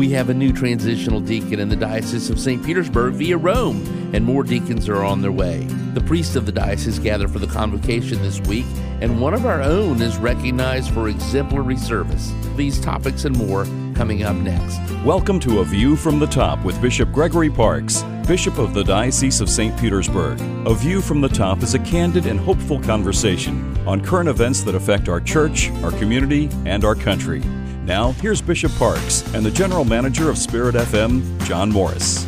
We have a new transitional deacon in the Diocese of St. Petersburg via Rome, and more deacons are on their way. The priests of the diocese gather for the convocation this week, and one of our own is recognized for exemplary service. These topics and more coming up next. Welcome to A View from the Top with Bishop Gregory Parkes. Bishop of the Diocese of St. Petersburg. A View from the Top is a candid and hopeful conversation on current events that affect our church, our community, and our country. Now, here's Bishop Parkes and the General Manager of Spirit FM, John Morris.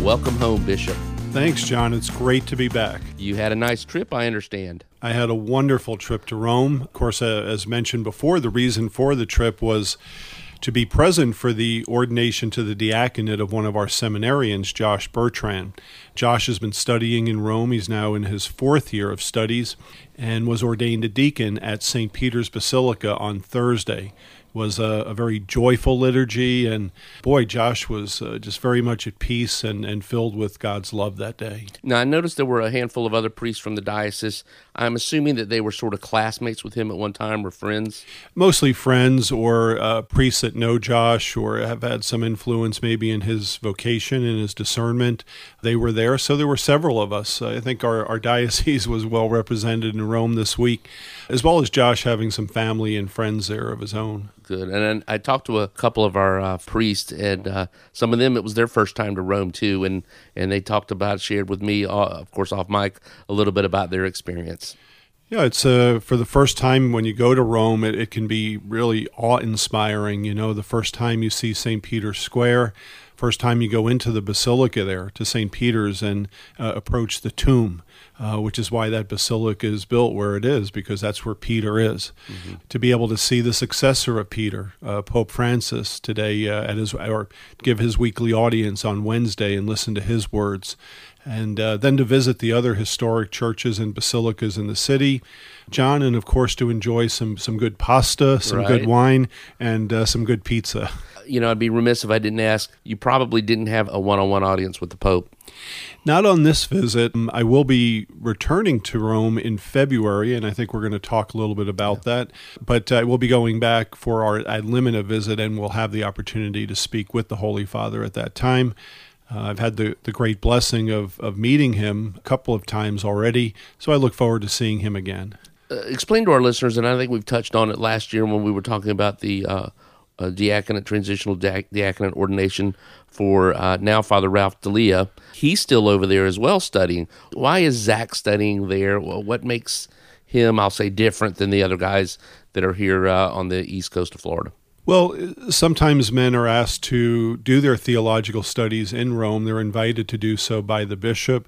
Welcome home, Bishop. Thanks, John. It's great to be back. You had a nice trip, I understand. I had a wonderful trip to Rome. Of course, uh, as mentioned before, the reason for the trip was to be present for the ordination to the diaconate of one of our seminarians, Josh Bertrand. Josh has been studying in Rome. He's now in his fourth year of studies and was ordained a deacon at St. Peter's Basilica on Thursday was a, a, very joyful liturgy. And boy, Josh was uh, just very much at peace and, and filled with God's love that day. Now, I noticed there were a handful of other priests from the diocese. I'm assuming that they were sort of classmates with him at one time or friends? Mostly friends or uh, priests that know Josh or have had some influence maybe in his vocation and his discernment. They were there. So there were several of us. I think our, our diocese was well represented in Rome this week, as well as Josh having some family and friends there of his own good. And then I talked to a couple of our uh, priests, and uh, some of them it was their first time to Rome too, and and they talked about, shared with me, uh, of course, off mic, a little bit about their experience. Yeah, it's uh, for the first time when you go to Rome, it, it can be really awe inspiring. You know, the first time you see St. Peter's Square, first time you go into the basilica there to St. Peter's and uh, approach the tomb uh, which is why that basilica is built where it is, because that's where Peter is. Mm-hmm. To be able to see the successor of Peter, uh, Pope Francis, today uh, at his or give his weekly audience on Wednesday and listen to his words, and uh, then to visit the other historic churches and basilicas in the city, John, and of course to enjoy some some good pasta, some right. good wine, and uh, some good pizza. You know, I'd be remiss if I didn't ask. You probably didn't have a one-on-one audience with the Pope. Not on this visit. Um, I will be returning to Rome in February, and I think we're going to talk a little bit about yeah. that. But uh, will be going back for our ad limina visit, and we'll have the opportunity to speak with the Holy Father at that time. Uh, I've had the, the great blessing of, of meeting him a couple of times already, so I look forward to seeing him again. Uh, explain to our listeners, and I think we've touched on it last year when we were talking about the uh, uh diaconate, transitional diaconate ordination for uh, now Father Ralph Delia. He's still over there as well studying. Why is Zach studying there? Well, what makes him, I'll say, different than the other guys that are here uh, on the east coast of Florida? Well, sometimes men are asked to do their theological studies in Rome. They're invited to do so by the bishop.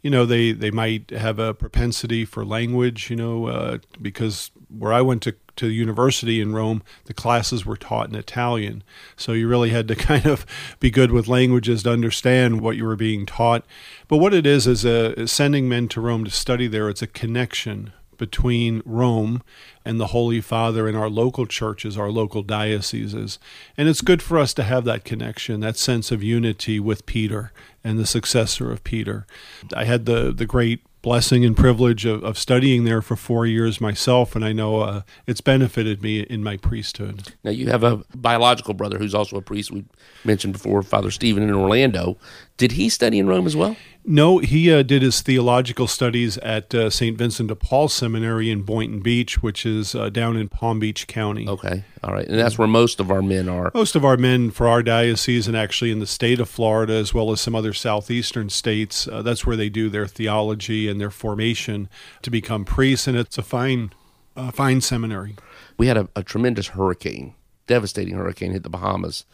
You know, they, they might have a propensity for language, you know, uh, because where I went to, to university in Rome, the classes were taught in Italian. So you really had to kind of be good with languages to understand what you were being taught. But what it is, is, a, is sending men to Rome to study there, it's a connection between Rome and the Holy Father in our local churches, our local dioceses. And it's good for us to have that connection, that sense of unity with Peter and the successor of Peter. I had the, the great blessing and privilege of, of studying there for four years myself, and I know uh, it's benefited me in my priesthood. Now, you have a biological brother who's also a priest. We mentioned before, Father Stephen in Orlando. Did he study in Rome as well? No, he uh, did his theological studies at uh, St. Vincent de Paul Seminary in Boynton Beach, which is uh, down in Palm Beach County. Okay, all right. And that's where most of our men are. Most of our men for our diocese and actually in the state of Florida, as well as some other southeastern states, uh, that's where they do their theology and their formation to become priests. And it's a fine, uh, fine seminary. We had a, a tremendous hurricane, devastating hurricane hit the Bahamas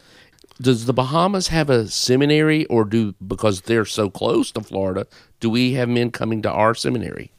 does the Bahamas have a seminary, or do because they're so close to Florida, do we have men coming to our seminary?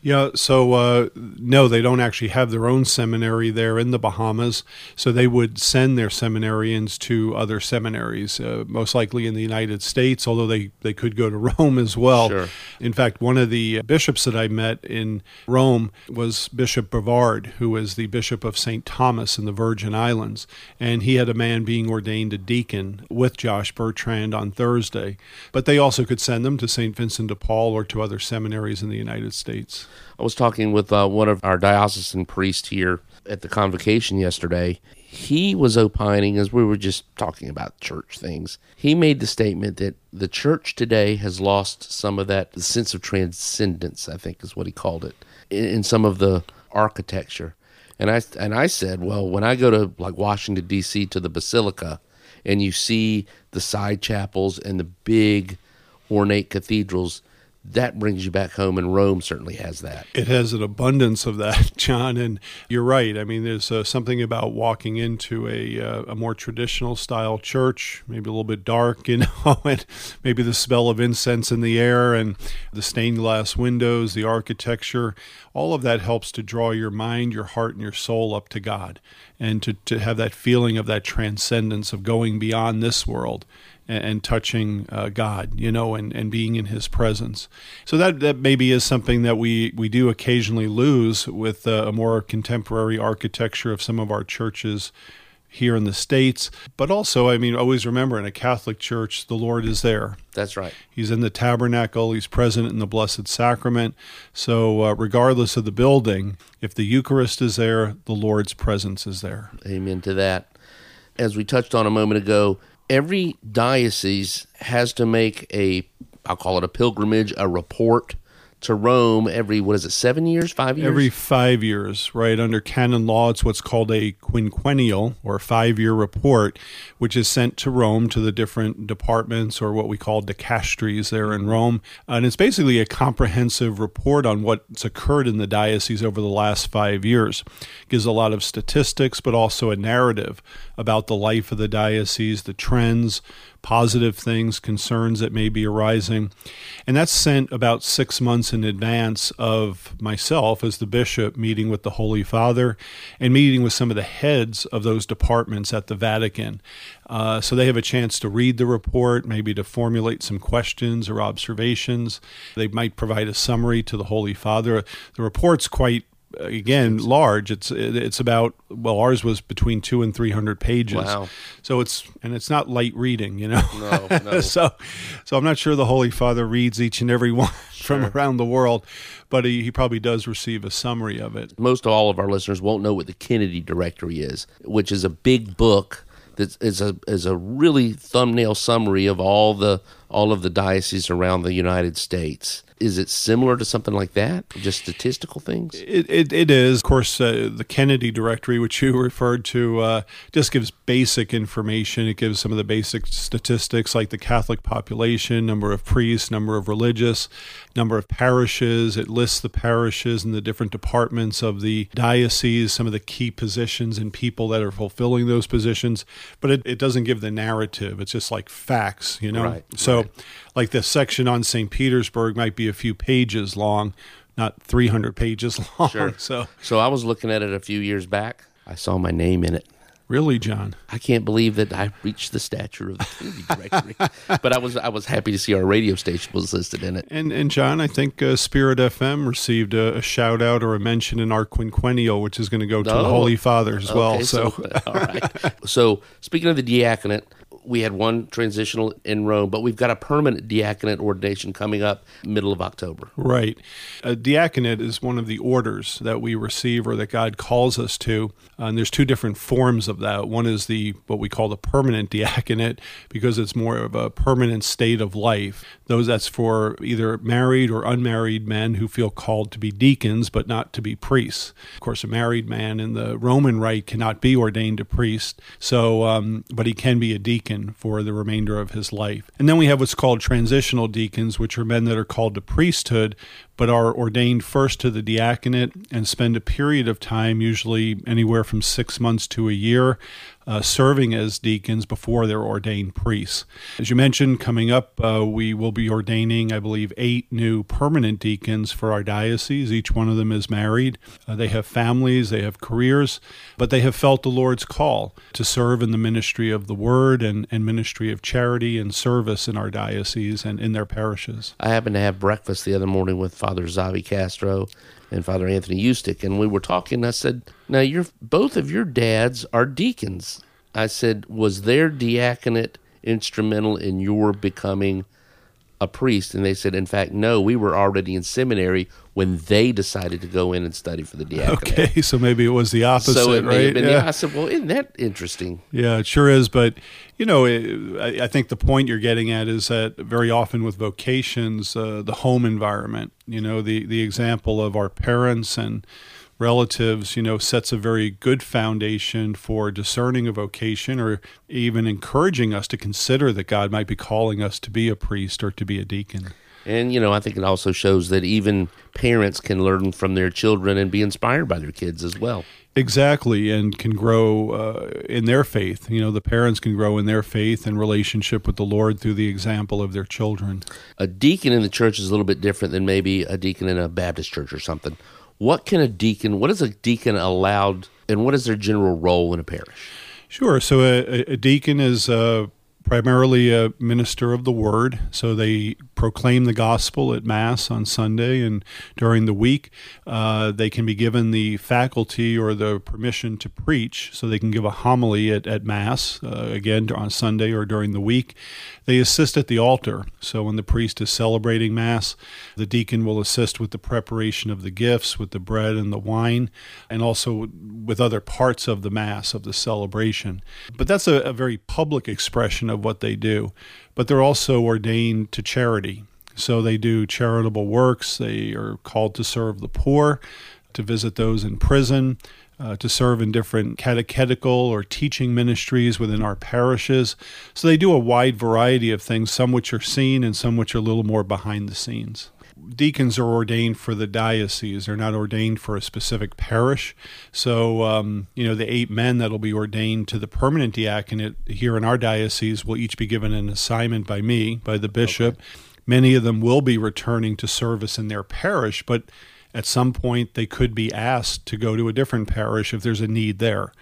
Yeah, so uh, no, they don't actually have their own seminary there in the Bahamas. So they would send their seminarians to other seminaries, uh, most likely in the United States, although they, they could go to Rome as well. Sure. In fact, one of the bishops that I met in Rome was Bishop Brevard, who is the Bishop of St. Thomas in the Virgin Islands. And he had a man being ordained a deacon with Josh Bertrand on Thursday. But they also could send them to St. Vincent de Paul or to other seminaries in the United States. I was talking with uh, one of our diocesan priests here at the convocation yesterday. he was opining as we were just talking about church things. He made the statement that the church today has lost some of that sense of transcendence, I think is what he called it, in, in some of the architecture. And I and I said, well, when I go to like Washington D.C. to the Basilica, and you see the side chapels and the big ornate cathedrals, that brings you back home, and Rome certainly has that. It has an abundance of that, John. And you're right. I mean, there's uh, something about walking into a, uh, a more traditional style church, maybe a little bit dark, you know, and maybe the smell of incense in the air and the stained glass windows, the architecture. All of that helps to draw your mind, your heart, and your soul up to God and to, to have that feeling of that transcendence of going beyond this world and, and touching uh, God, you know, and, and being in His presence. So that that maybe is something that we we do occasionally lose with uh, a more contemporary architecture of some of our churches here in the states but also i mean always remember in a catholic church the lord is there That's right. he's in the tabernacle he's present in the blessed sacrament so uh, regardless of the building if the eucharist is there the lord's presence is there Amen to that. As we touched on a moment ago, every diocese has to make a, I'll call it a pilgrimage, a report to Rome every, what is it, seven years, five years? Every five years, right? Under canon law, it's what's called a quinquennial or five year report, which is sent to Rome to the different departments or what we call dicasteries there in Rome. And it's basically a comprehensive report on what's occurred in the diocese over the last five years. gives a lot of statistics, but also a narrative about the life of the diocese, the trends, positive things, concerns that may be arising. And that's sent about six months in advance of myself as the bishop meeting with the Holy Father and meeting with some of the heads of those departments at the Vatican. Uh, so they have a chance to read the report, maybe to formulate some questions or observations. They might provide a summary to the Holy Father. The report's quite again large. It's it's about well ours was between 2 and 300 pages. Wow. so it's and it's not light reading you know? No, no. so so i'm not sure the holy father reads each and every one from around the world but he, he probably does receive a summary of it. Most all of our listeners won't know what the Kenedy Directory is, which is a big book that is a is a really thumbnail summary of all the all of the dioceses around the United States. Is it similar to something like that? Just statistical things? It, it, it is. Of course, uh, the Kenedy directory, which you referred to, uh, just gives basic information. It gives some of the basic statistics like the Catholic population, number of priests, number of religious, number of parishes. It lists the parishes and the different departments of the diocese, some of the key positions and people that are fulfilling those positions. But it, it doesn't give the narrative. It's just like facts, you know? Right, so, like the section on St. Petersburg might be a few pages long, not 300 pages long. Sure. So, So I was looking at it a few years back. I saw my name in it. really, John, I can't believe that I reached the stature of the Kenedy Directory. but I was I was happy to see our radio station was listed in it. and and John, I think uh, Spirit FM received a, a shout out or a mention in our quinquennial, which is going to go to the Oh. Holy Father as well. Okay, So, all right. So speaking of the diaconate, we had one transitional in Rome, but we've got a permanent diaconate ordination coming up middle of October. Right. A diaconate is one of the orders that we receive or that God calls us to. Uh, and there's two different forms of that. One is the what we call the permanent diaconate because it's more of a permanent state of life. Those that's for either married or unmarried men who feel called to be deacons but not to be priests. Of course, a married man in the Roman rite cannot be ordained a priest. So, um, but he can be a deacon for the remainder of his life. And then we have what's called transitional deacons, which are men that are called to priesthood, but are ordained first to the diaconate and spend a period of time, usually anywhere from six months to a year, uh, serving as deacons before they're ordained priests. As you mentioned, coming up, uh, we will be ordaining, I believe, eight new permanent deacons for our diocese. Each one of them is married. Uh, they have families, they have careers, but they have felt the Lord's call to serve in the ministry of the word and, and ministry of charity and service in our diocese and in their parishes. I happened to have breakfast the other morning with Zavi Castro and Father Anthony Eustick, and we were talking. I said, "Now, you're both of your dads are deacons." I said, "Was their diaconate instrumental in your becoming a priest? And they said, in fact, no, we were already in seminary when they decided to go in and study for the diaconate. Okay, so maybe it was the opposite, so it may right? have been. Yeah. The, I said, well, isn't that interesting? Yeah, it sure is. But, you know, it, I, I think the point you're getting at is that very often with vocations, uh, the home environment, you know, the, the example of our parents and relatives, you know, sets a very good foundation for discerning a vocation or even encouraging us to consider that God might be calling us to be a priest or to be a deacon. And, you know, I think it also shows that even parents can learn from their children and be inspired by their kids as well. Exactly, and can grow uh, in their faith. You know, the parents can grow in their faith and relationship with the Lord through the example of their children. A deacon in the church is a little bit different than maybe a deacon in a Baptist church or something. What can a deacon, what is a deacon allowed, and what is their general role in a parish? Sure. So a, a deacon is uh, primarily a minister of the word. So they proclaim the gospel at Mass on Sunday and during the week. Uh, they can be given the faculty or the permission to preach, so they can give a homily at, at Mass, uh, again on Sunday or during the week. They assist at the altar. So when the priest is celebrating Mass, the deacon will assist with the preparation of the gifts, with the bread and the wine, and also with other parts of the Mass, of the celebration. But that's a, a very public expression of what they do. But they're also ordained to charity. So they do charitable works. They are called to serve the poor, to visit those in prison, uh, to serve in different catechetical or teaching ministries within our parishes. So they do a wide variety of things, some which are seen and some which are a little more behind the scenes. Deacons are ordained for the diocese. They're not ordained for a specific parish. So, um, you know, the eight men that'll be ordained to the permanent diaconate here in our diocese will each be given an assignment by me, by the bishop. Okay. Many of them will be returning to service in their parish, but at some point they could be asked to go to a different parish if there's a need there.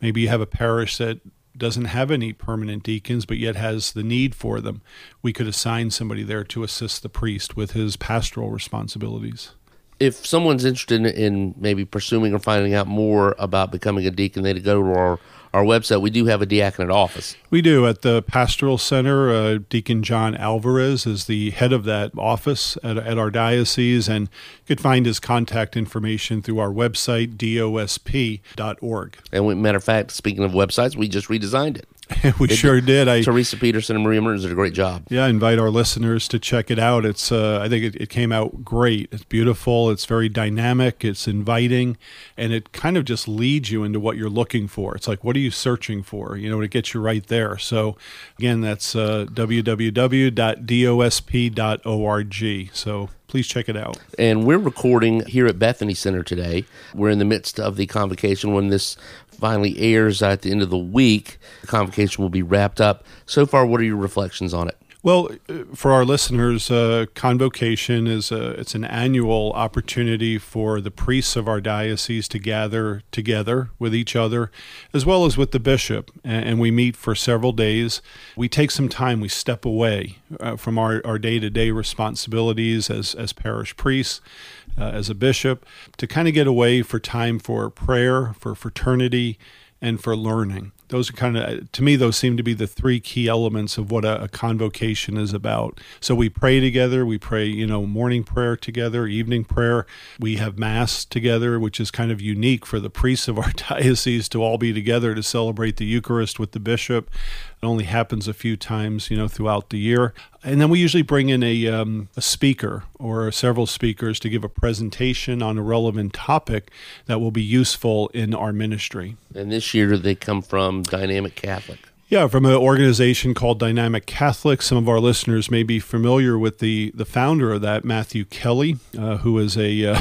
Maybe you have a parish that doesn't have any permanent deacons but yet has the need for them. We could assign somebody there to assist the priest with his pastoral responsibilities. If someone's interested in maybe pursuing or finding out more about becoming a deacon, they go to our our website, we do have a diaconate office. We do at the Pastoral Center. Uh, Deacon John Alvarez is the head of that office at, at our diocese, and you could find his contact information through our website, dosp.org. And we, matter of fact, speaking of websites, we just redesigned it. we sure did. I, Teresa Peterson and Maria Mertens did a great job. Yeah, I invite our listeners to check it out. It's uh, I think it, it, came out great. It's beautiful. It's very dynamic. It's inviting, and it kind of just leads you into what you're looking for. It's like, what are you searching for? You know, it gets you right there. So, again, that's uh, www.dosp.org. So please check it out. And we're recording here at Bethany Center today. We're in the midst of the convocation when this finally airs at the end of the week. The convocation will be wrapped up. So far, what are your reflections on it? Well, for our listeners, uh, convocation is a, it's an annual opportunity for the priests of our diocese to gather together with each other, as well as with the bishop, and, and we meet for several days. We take some time, we step away uh, from our, our day-to-day responsibilities as, as parish priests, uh, as a bishop, to kind of get away for time for prayer, for fraternity, and for learning those are kind of to me those seem to be the three key elements of what a, a, convocation is about. So we pray together. We pray you know morning prayer together evening prayer. We have mass together which is kind of unique for the priests of our diocese to all be together to celebrate the eucharist with the bishop it only happens a few times, you know, throughout the year. And then we usually bring in a, um, a speaker or several speakers to give a presentation on a relevant topic that will be useful in our ministry. And this year they come from Dynamic Catholic. Yeah, from an organization called Dynamic Catholic. Some of our listeners may be familiar with the, the founder of that, Matthew Kelly, uh, who is a uh,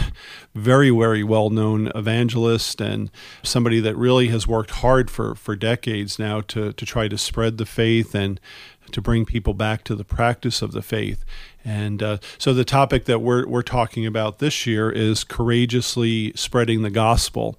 very, very well known evangelist and somebody that really has worked hard for, for decades now to, to try to spread the faith and to bring people back to the practice of the faith. And uh, so the topic that we're, we're talking about this year is courageously spreading the gospel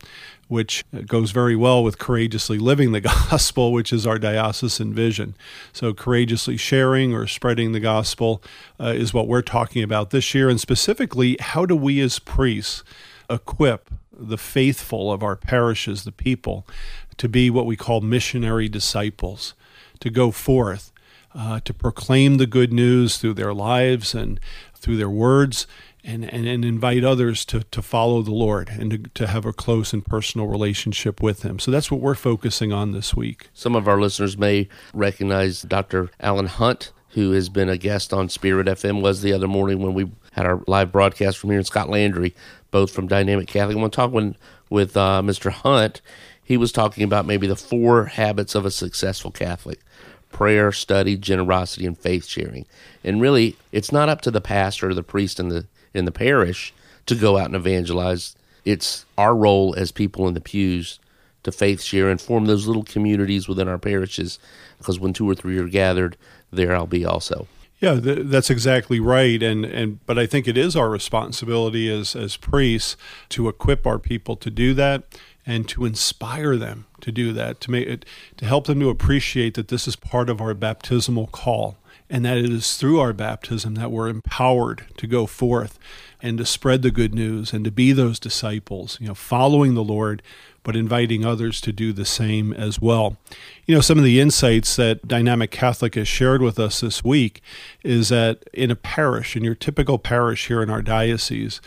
which goes very well with courageously living the gospel, which is our diocesan vision. So, courageously sharing or spreading the gospel uh, is what we're talking about this year. And specifically, how do we as priests equip the faithful of our parishes, the people, to be what we call missionary disciples, to go forth uh, to proclaim the good news through their lives and through their words. And, and, and invite others to, to follow the Lord and to, to have a close and personal relationship with Him. So that's what we're focusing on this week. Some of our listeners may recognize Dr. Allen Hunt, who has been a guest on Spirit FM, was the other morning when we had our live broadcast from here in Scott Landry, both from Dynamic Catholic. I want to talk with, uh, Mr. Hunt. He was talking about maybe the four habits of a successful Catholic prayer, study, generosity, and faith sharing. And really, it's not up to the pastor or the priest in the in the parish to go out and evangelize. It's our role as people in the pews to faith share and form those little communities within our parishes. Because when two or three are gathered, there I'll be also. Yeah, th- that's exactly right, and and but I think it is our responsibility as as priests to equip our people to do that and to inspire them to do that, to make it to help them to appreciate that this is part of our baptismal call and that it is through our baptism that we're empowered to go forth and to spread the good news and to be those disciples, you know, following the Lord, but inviting others to do the same as well. You know, some of the insights that Dynamic Catholic has shared with us this week is that in a parish, in your typical parish here in our diocese,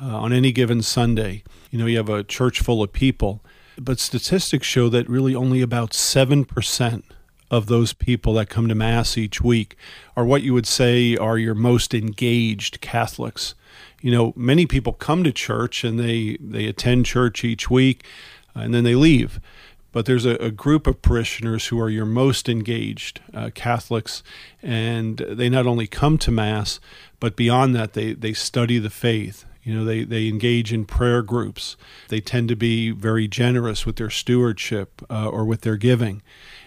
uh, on any given Sunday, you know, you have a church full of people, but statistics show that really only about 7% of those people that come to Mass each week are what you would say are your most engaged Catholics. You know, many people come to church and they, they attend church each week uh, and then they leave. But there's a, a, group of parishioners who are your most engaged uh, Catholics, and they not only come to Mass, but beyond that, they, they study the faith. You know, they, they engage in prayer groups. They tend to be very generous with their stewardship uh, or with their giving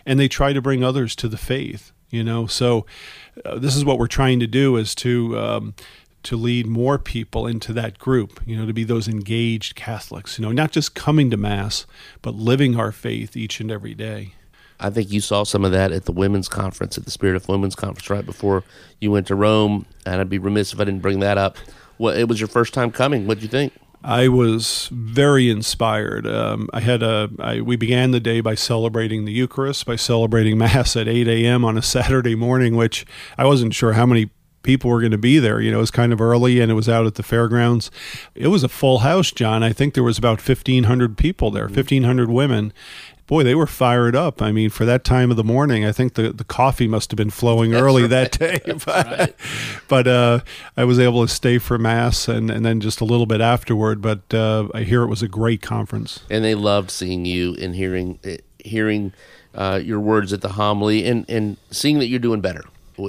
and they try to bring others to the faith. You know, so uh, this is what we're trying to do is to um, to lead more people into that group. You know, to be those engaged Catholics. You know, not just coming to mass, but living our faith each and every day. I think you saw some of that at the women's conference, at the Spirit of Women's conference, right before you went to Rome. And I'd be remiss if I didn't bring that up. Well, it was your first time coming. What did you think? I was very inspired. Um, I had a I, we began the day by celebrating the Eucharist, by celebrating Mass at 8 a.m. on a Saturday morning, which I wasn't sure how many people were going to be there. You know, it was kind of early and it was out at the fairgrounds. It was a full house, John. I think there was about 1,500 people there, 1,500 women boy, they were fired up. I mean, for that time of the morning, I think the, the coffee must have been flowing That's early right. that day. That's but right. but uh, I was able to stay for mass and, and then just a little bit afterward. But uh, I hear it was a great conference. And they loved seeing you and hearing hearing uh, your words at the homily and, and seeing that you're doing better,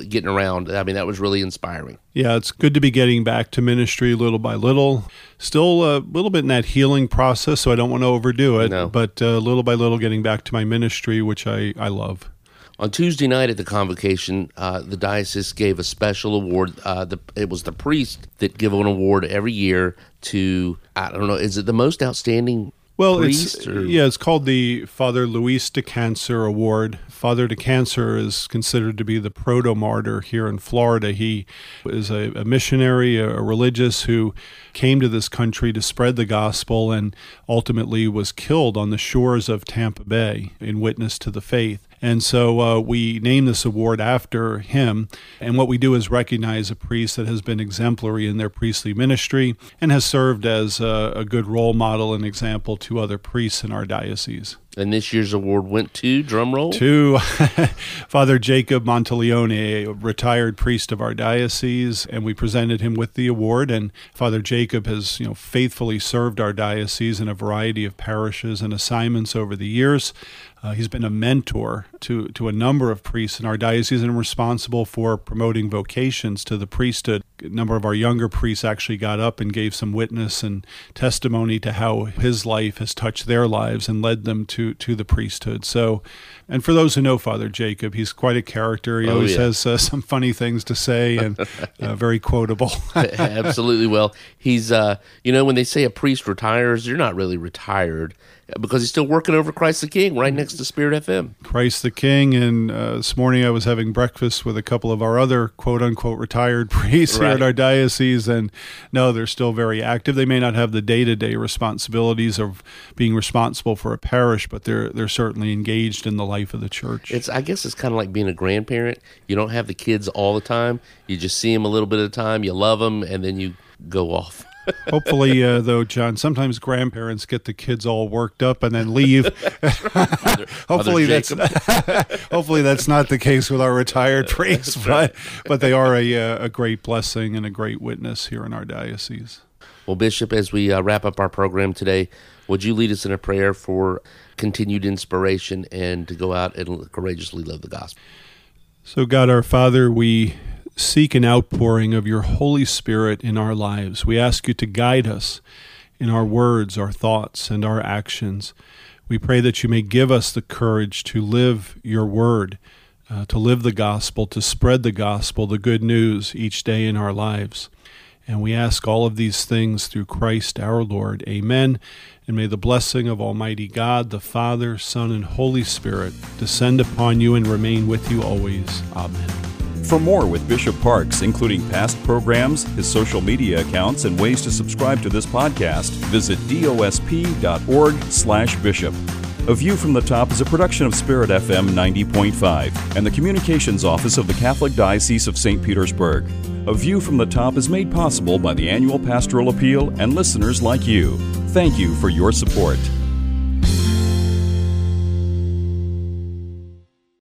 getting around. I mean, that was really inspiring. Yeah, it's good to be getting back to ministry little by little. Still a little bit in that healing process, so I don't want to overdo it. No. But uh, little by little, getting back to my ministry, which I, I love. On Tuesday night at the convocation, uh, the diocese gave a special award. Uh, the, it was the priest that give an award every year to I don't know. Is it the most outstanding Well, priest? it's or- yeah, it's called the Father Luis de Cancer Award. Father de Cancer is considered to be the proto martyr here in Florida. He is a, a missionary, a, a religious who came to this country to spread the gospel and ultimately was killed on the shores of Tampa Bay in witness to the faith. And so uh, we name this award after him. And what we do is recognize a priest that has been exemplary in their priestly ministry and has served as a, a good role model and example to other priests in our diocese. And this year's award went to drum roll. To Father Jacob Monteleone, a retired priest of our diocese, and we presented him with the award. And Father Jacob has, you know, faithfully served our diocese in a variety of parishes and assignments over the years. Uh, he's been a mentor to, to a number of priests in our diocese and responsible for promoting vocations to the priesthood. A number of our younger priests actually got up and gave some witness and testimony to how his life has touched their lives and led them to, to the priesthood. So, and for those who know Father Jacob, he's quite a character. He Oh, always yeah. has uh, some funny things to say and uh, very quotable. Absolutely. Well, he's uh, you know, when they say a priest retires, you're not really retired. Because he's still working over Christ the King right next to Spirit FM. Christ the King. And uh, this morning I was having breakfast with a couple of our other quote unquote retired priests right. here at our diocese. And no, they're still very active. They may not have the day to day responsibilities of being responsible for a parish, but they're they're certainly engaged in the life of the church. It's I guess it's kind of like being a grandparent. You don't have the kids all the time. You just see them a little bit of the time. You love them, and then you go off. Hopefully, uh, though, John, sometimes grandparents get the kids all worked up and then leave. hopefully, that's hopefully that's not the case with our retired priests, but but they are a uh, a great blessing and a great witness here in our diocese. Well, Bishop, as we uh, wrap up our program today, would you lead us in a prayer for continued inspiration and to go out and courageously live the gospel? So, God our Father, we seek an outpouring of your Holy Spirit in our lives. We ask you to guide us in our words, our thoughts, and our actions. We pray that you may give us the courage to live your word, uh, to live the gospel, to spread the gospel, the good news each day in our lives. And we ask all of these things through Christ our Lord. Amen. And may the blessing of Almighty God, the Father, Son, and Holy Spirit descend upon you and remain with you always. Amen. For more with Bishop Parkes, including past programs, his social media accounts, and ways to subscribe to this podcast, visit dosp.org/bishop. A View from the Top is a production of Spirit FM 90.5 and the Communications Office of the Catholic Diocese of St. Petersburg. A View from the Top is made possible by the annual Pastoral Appeal and listeners like you. Thank you for your support.